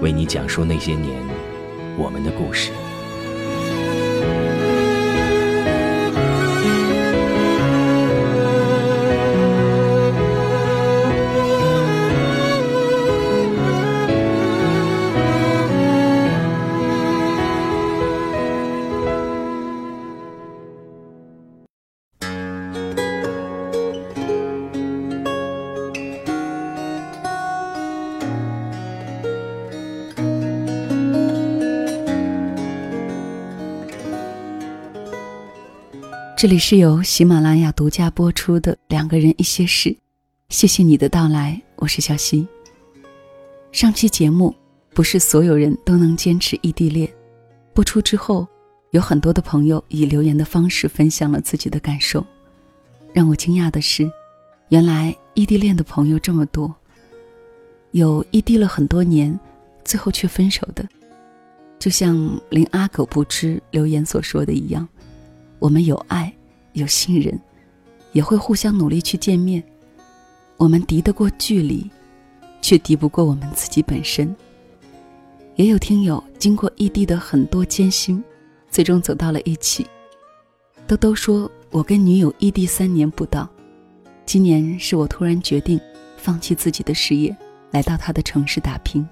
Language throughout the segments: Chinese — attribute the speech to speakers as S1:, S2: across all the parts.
S1: 为你讲述那些年我们的故事。
S2: 这里是由喜马拉雅独家播出的《两个人一些事》，谢谢你的到来，我是小溪。上期节目不是所有人都能坚持异地恋，播出之后，有很多的朋友以留言的方式分享了自己的感受。让我惊讶的是，原来异地恋的朋友这么多，有异地了很多年，最后却分手的，就像林阿狗不知留言所说的一样。我们有爱，有信任，也会互相努力去见面。我们敌得过距离，却敌不过我们自己本身。也有听友经过异地的很多艰辛，最终走到了一起。兜兜说：“我跟女友异地三年不到，今年是我突然决定放弃自己的事业，来到他的城市打拼。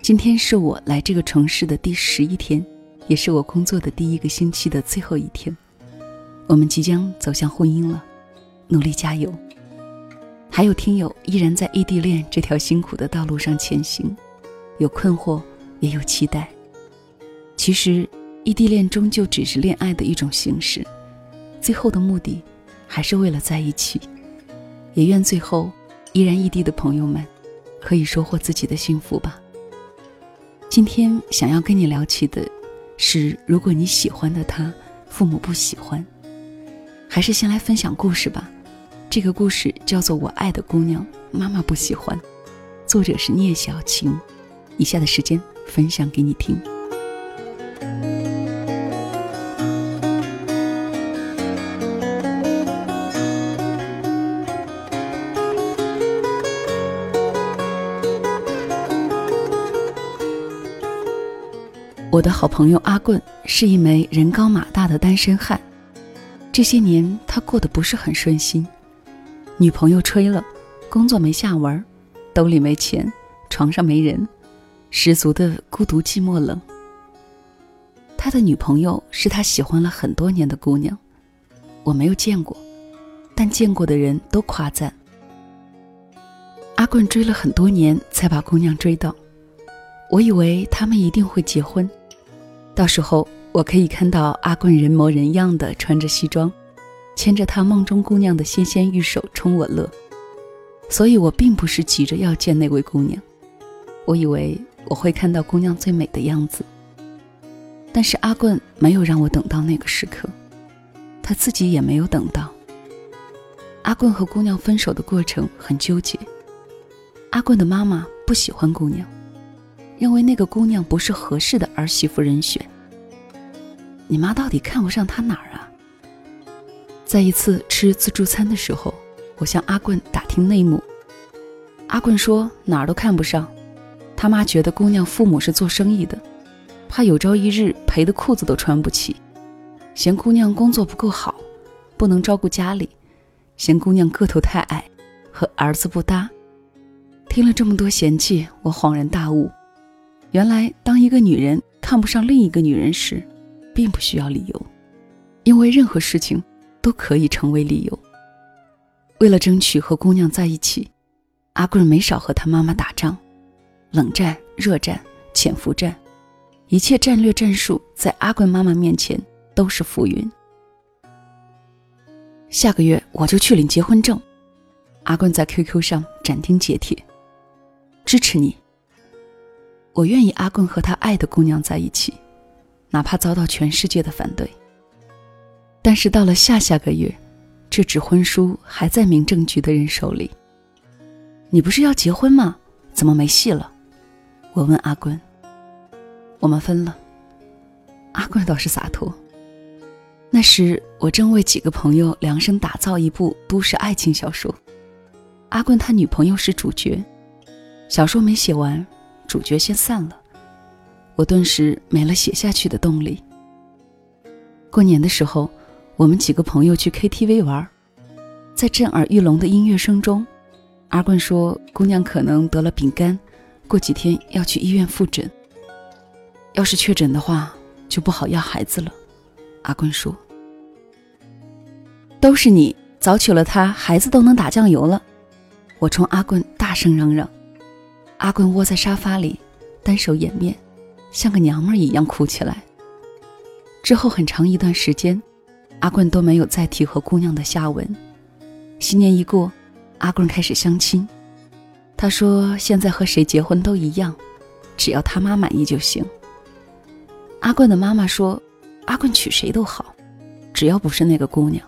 S2: 今天是我来这个城市的第十一天。”也是我工作的第一个星期的最后一天，我们即将走向婚姻了，努力加油。还有听友依然在异地恋这条辛苦的道路上前行，有困惑，也有期待。其实，异地恋终究只是恋爱的一种形式，最后的目的还是为了在一起。也愿最后依然异地的朋友们，可以收获自己的幸福吧。今天想要跟你聊起的。是，如果你喜欢的他，父母不喜欢，还是先来分享故事吧。这个故事叫做《我爱的姑娘》，妈妈不喜欢，作者是聂小晴。以下的时间分享给你听。我的好朋友阿棍是一枚人高马大的单身汉，这些年他过得不是很顺心，女朋友吹了，工作没下文，兜里没钱，床上没人，十足的孤独寂寞冷。他的女朋友是他喜欢了很多年的姑娘，我没有见过，但见过的人都夸赞。阿棍追了很多年才把姑娘追到，我以为他们一定会结婚。到时候我可以看到阿棍人模人样的穿着西装，牵着他梦中姑娘的纤纤玉手冲我乐，所以我并不是急着要见那位姑娘，我以为我会看到姑娘最美的样子。但是阿棍没有让我等到那个时刻，他自己也没有等到。阿棍和姑娘分手的过程很纠结，阿棍的妈妈不喜欢姑娘。认为那个姑娘不是合适的儿媳妇人选。你妈到底看不上她哪儿啊？在一次吃自助餐的时候，我向阿棍打听内幕。阿棍说哪儿都看不上，他妈觉得姑娘父母是做生意的，怕有朝一日赔的裤子都穿不起，嫌姑娘工作不够好，不能照顾家里，嫌姑娘个头太矮，和儿子不搭。听了这么多嫌弃，我恍然大悟，原来当一个女人看不上另一个女人时，并不需要理由，因为任何事情都可以成为理由。为了争取和姑娘在一起，阿棍没少和他妈妈打仗，冷战、热战、潜伏战，一切战略战术在阿棍妈妈面前都是浮云。下个月我就去领结婚证，阿棍在 QQ 上斩钉截铁，支持你。我愿意阿棍和他爱的姑娘在一起。哪怕遭到全世界的反对，但是到了下下个月，这纸婚书还在民政局的人手里。你不是要结婚吗？怎么没戏了？我问阿棍。我们分了。阿棍倒是洒脱。那时我正为几个朋友量身打造一部都市爱情小说，阿棍他女朋友是主角，小说没写完，主角先散了。我顿时没了写下去的动力。过年的时候，我们几个朋友去 KTV 玩，在震耳欲聋的音乐声中，阿棍说姑娘可能得了丙肝，过几天要去医院复诊。要是确诊的话，就不好要孩子了。阿棍说：“都是你早娶了她，孩子都能打酱油了。”我冲阿棍大声嚷嚷，阿棍窝在沙发里，单手掩面。像个娘们儿一样哭起来。之后很长一段时间，阿棍都没有再提和姑娘的下文。新年一过，阿棍开始相亲。他说：“现在和谁结婚都一样，只要他妈满意就行。”阿棍的妈妈说：“阿棍娶谁都好，只要不是那个姑娘。”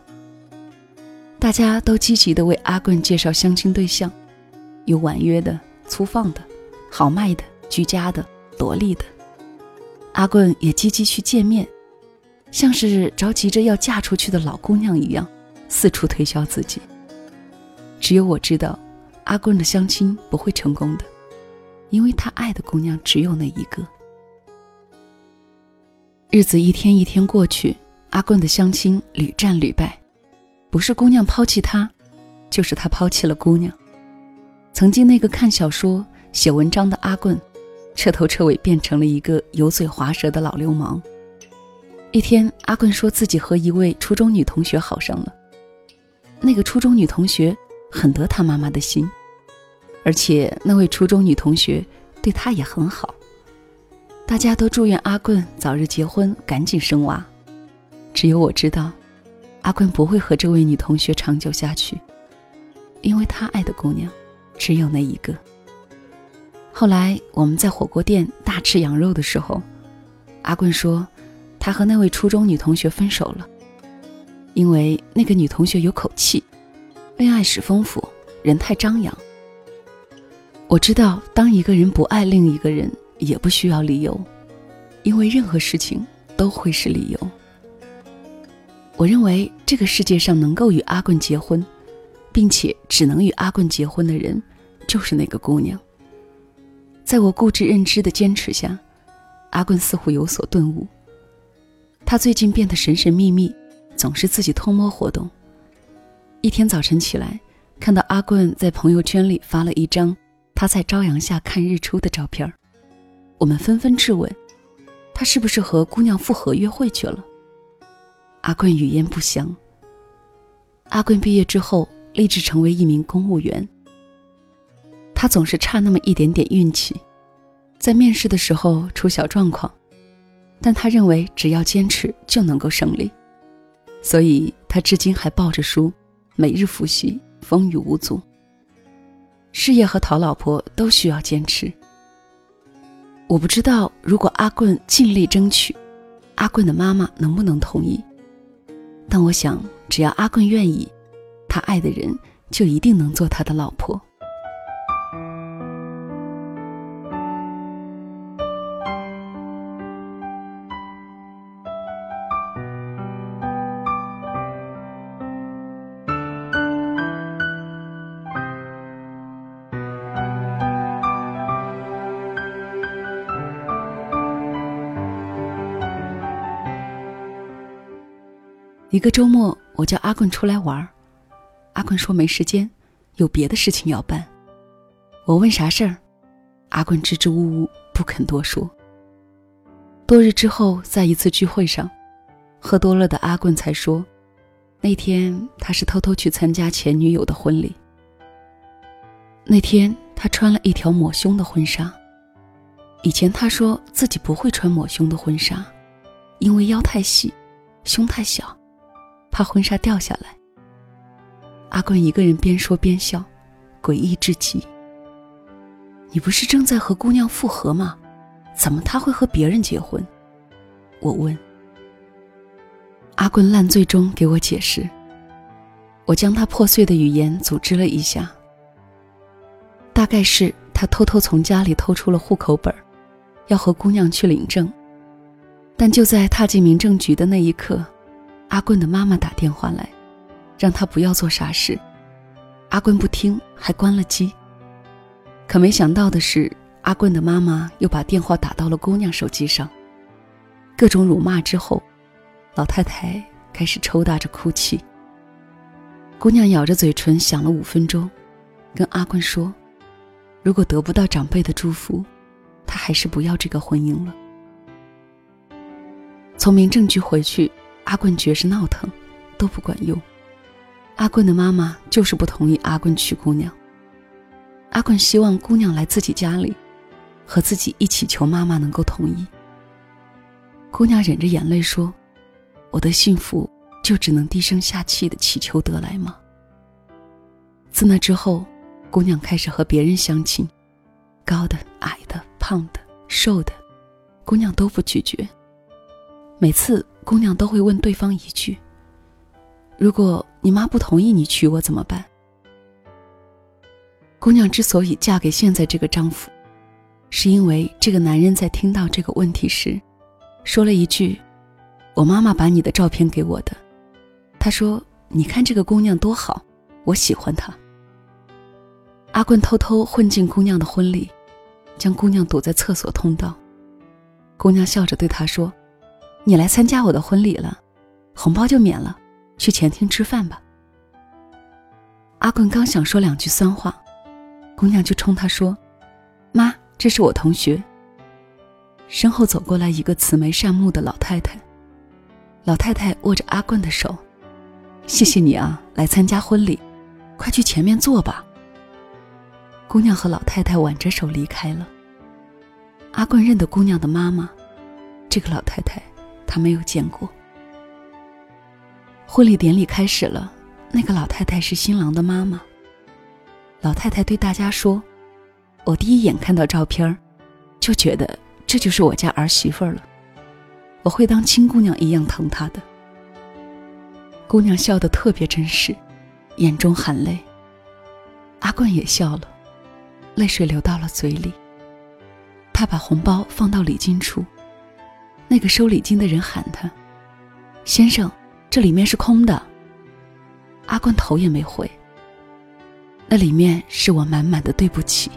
S2: 大家都积极的为阿棍介绍相亲对象，有婉约的、粗放的、豪迈的、居家的、萝莉的。阿棍也积极去见面，像是着急着要嫁出去的老姑娘一样，四处推销自己。只有我知道，阿棍的相亲不会成功的，因为他爱的姑娘只有那一个。日子一天一天过去，阿棍的相亲屡战屡败，不是姑娘抛弃他，就是他抛弃了姑娘。曾经那个看小说、写文章的阿棍。彻头彻尾变成了一个油嘴滑舌的老流氓。一天，阿棍说自己和一位初中女同学好上了。那个初中女同学很得他妈妈的心，而且那位初中女同学对他也很好。大家都祝愿阿棍早日结婚，赶紧生娃。只有我知道，阿棍不会和这位女同学长久下去，因为他爱的姑娘只有那一个。后来我们在火锅店大吃羊肉的时候，阿棍说，他和那位初中女同学分手了，因为那个女同学有口气，恋爱史丰富，人太张扬。我知道，当一个人不爱另一个人，也不需要理由，因为任何事情都会是理由。我认为这个世界上能够与阿棍结婚，并且只能与阿棍结婚的人，就是那个姑娘。在我固执认知的坚持下，阿棍似乎有所顿悟。他最近变得神神秘秘，总是自己偷摸活动。一天早晨起来，看到阿棍在朋友圈里发了一张他在朝阳下看日出的照片我们纷纷质问，他是不是和姑娘复合约会去了？阿棍语焉不详。阿棍毕业之后立志成为一名公务员。他总是差那么一点点运气，在面试的时候出小状况，但他认为只要坚持就能够胜利，所以他至今还抱着书，每日复习，风雨无阻。事业和讨老婆都需要坚持。我不知道如果阿棍尽力争取，阿棍的妈妈能不能同意，但我想只要阿棍愿意，他爱的人就一定能做他的老婆。一个周末，我叫阿棍出来玩儿阿棍说没时间，有别的事情要办。我问啥事儿，阿棍支支吾吾不肯多说。多日之后，在一次聚会上，喝多了的阿棍才说，那天他是偷偷去参加前女友的婚礼。那天他穿了一条抹胸的婚纱。以前他说自己不会穿抹胸的婚纱，因为腰太细，胸太小，怕婚纱掉下来。阿棍一个人边说边笑，诡异至极。你不是正在和姑娘复合吗？怎么他会和别人结婚？我问。阿棍烂醉中给我解释。我将他破碎的语言组织了一下。大概是他偷偷从家里偷出了户口本要和姑娘去领证。但就在踏进民政局的那一刻，阿棍的妈妈打电话来，让他不要做傻事。阿棍不听，还关了机。可没想到的是，阿棍的妈妈又把电话打到了姑娘手机上。各种辱骂之后，老太太开始抽打着哭泣。姑娘咬着嘴唇想了五分钟，跟阿棍说。如果得不到长辈的祝福，她还是不要这个婚姻了。从民政局回去，阿棍觉是闹腾，都不管用。阿棍的妈妈就是不同意阿棍娶姑娘。阿棍希望姑娘来自己家里，和自己一起求妈妈能够同意。姑娘忍着眼泪说：“我的幸福就只能低声下气的祈求得来吗？”自那之后。姑娘开始和别人相亲，高的、矮的、胖的、瘦的，姑娘都不拒绝。每次姑娘都会问对方一句：“如果你妈不同意你娶我怎么办？”姑娘之所以嫁给现在这个丈夫，是因为这个男人在听到这个问题时，说了一句：“我妈妈把你的照片给我的，她说你看这个姑娘多好，我喜欢她。”阿棍偷偷混进姑娘的婚礼，将姑娘堵在厕所通道。姑娘笑着对他说：“你来参加我的婚礼了，红包就免了，去前厅吃饭吧。”阿棍刚想说两句酸话，姑娘就冲他说：“妈，这是我同学。”身后走过来一个慈眉善目的老太太，老太太握着阿棍的手：“谢谢你啊，来参加婚礼，快去前面坐吧。”姑娘和老太太挽着手离开了。阿棍认得姑娘的妈妈，这个老太太他没有见过。婚礼典礼开始了，那个老太太是新郎的妈妈。老太太对大家说：“我第一眼看到照片就觉得这就是我家儿媳妇了，我会当亲姑娘一样疼她的。”姑娘笑得特别真实，眼中含泪。阿棍也笑了。泪水流到了嘴里。他把红包放到礼金处，那个收礼金的人喊他：“先生，这里面是空的。”阿冠头也没回。那里面是我满满的对不起。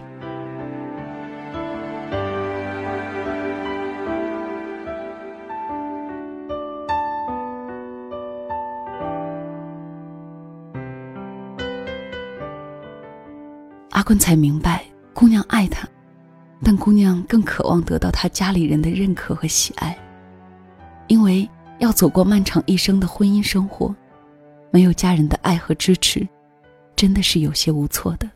S2: 阿坤才明白，姑娘爱他，但姑娘更渴望得到他家里人的认可和喜爱，因为要走过漫长一生的婚姻生活，没有家人的爱和支持，真的是有些无措的。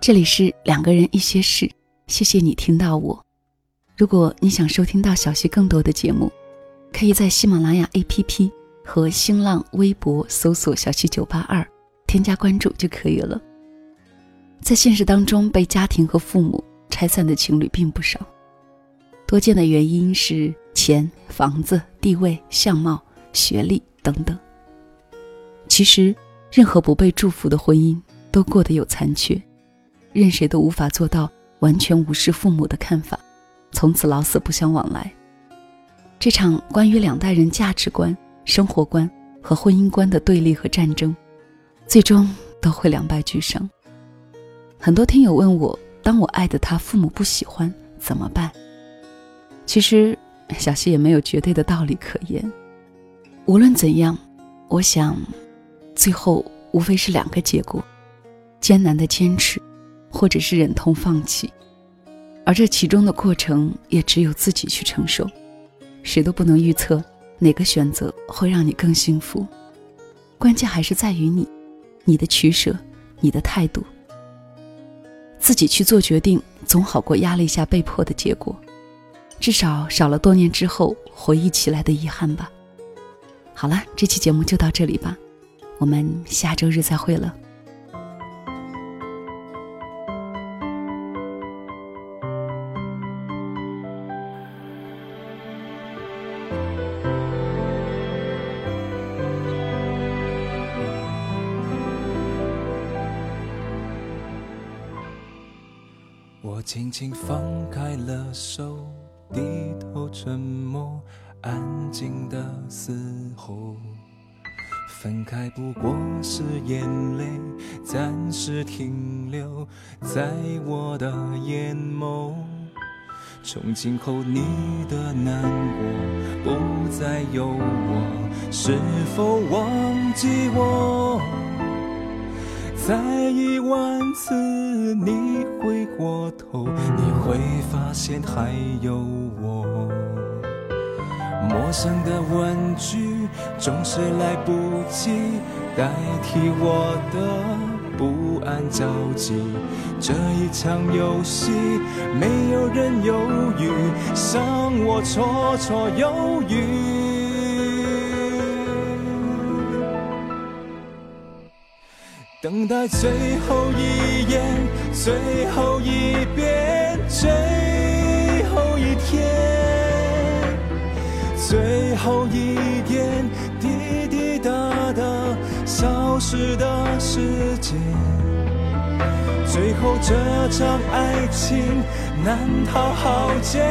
S2: 这里是两个人一些事，谢谢你听到我。如果你想收听到小溪更多的节目，可以在喜马拉雅 APP 和新浪微博搜索“小七九八二”，添加关注就可以了。在现实当中，被家庭和父母拆散的情侣并不少，多见的原因是钱、房子、地位、相貌、学历等等。其实，任何不被祝福的婚姻都过得有残缺。任谁都无法做到完全无视父母的看法，从此老死不相往来。这场关于两代人价值观、生活观和婚姻观的对立和战争，最终都会两败俱伤。很多听友问我，当我爱的他父母不喜欢怎么办？其实小溪也没有绝对的道理可言。无论怎样，我想，最后无非是两个结果：艰难的坚持，或者是忍痛放弃。而这其中的过程，也只有自己去承受。谁都不能预测哪个选择会让你更幸福。关键还是在于你，你的取舍，你的态度。自己去做决定，总好过压力下被迫的结果，至少少了多年之后回忆起来的遗憾吧。好了，这期节目就到这里吧，我们下周日再会了。
S3: 轻放开了手，低头沉默，安静的嘶吼。分开不过是眼泪暂时停留在我的眼眸。从今后你的难过不再有我，是否忘记我？再一万次你回过头，你会发现还有我。陌生的问句总是来不及代替我的不安着急。这一场游戏，没有人犹豫，让我绰绰有余。等待最后一眼，最后一遍，最后一天，最后一点滴滴答答消失的时间。最后这场爱情难逃浩劫，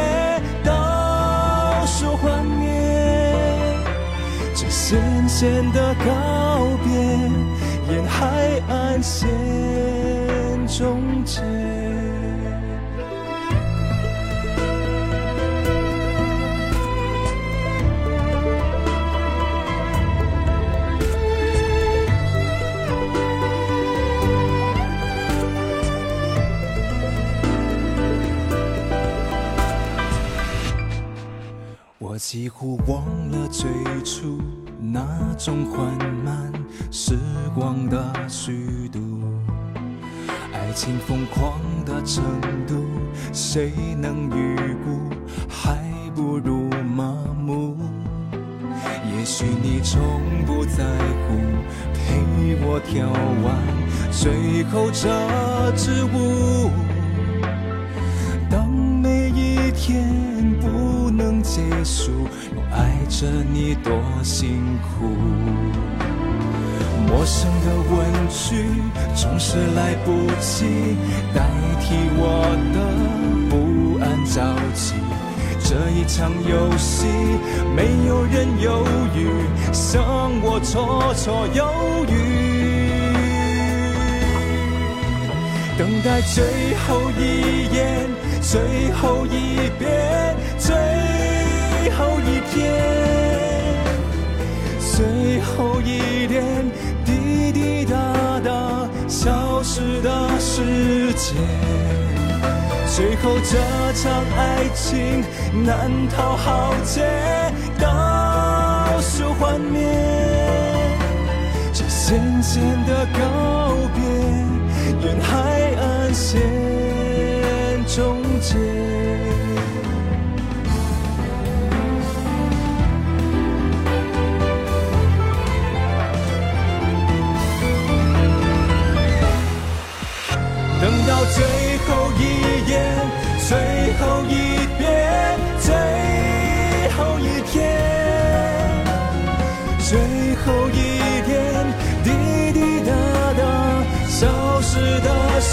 S3: 倒数幻灭，这咸咸的告别。沿海岸线终结。我几乎忘了最初那种缓慢。时光的虚，情疯狂的程度，谁能预估？还不如麻木。也许你从不在乎，陪我跳完最后这支舞。当每一天不能结束，我爱着你多辛苦。陌生的问句总是来不及代替我的不安着急。这一场游戏，没有人犹豫，剩我绰绰有余。等待最后一眼，最后一遍，最后一天，最后一点。滴滴答答消失的时间，最后这场爱情难逃浩劫，倒数幻灭，这渐渐的告别，沿海岸线终结。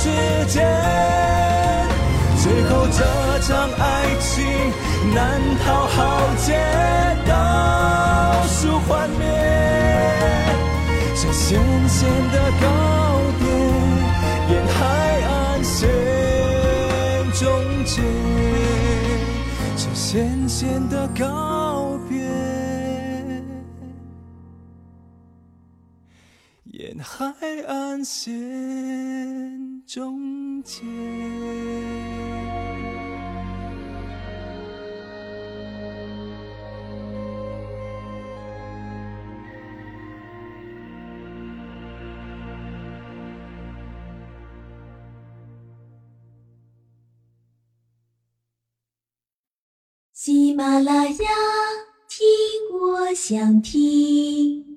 S3: 时间，最后这场爱情难逃浩劫，倒数幻灭，这咸咸的告别，沿海岸。线终结，这渐渐的告别，沿海岸线终结。
S4: 喜马拉雅，听我想听。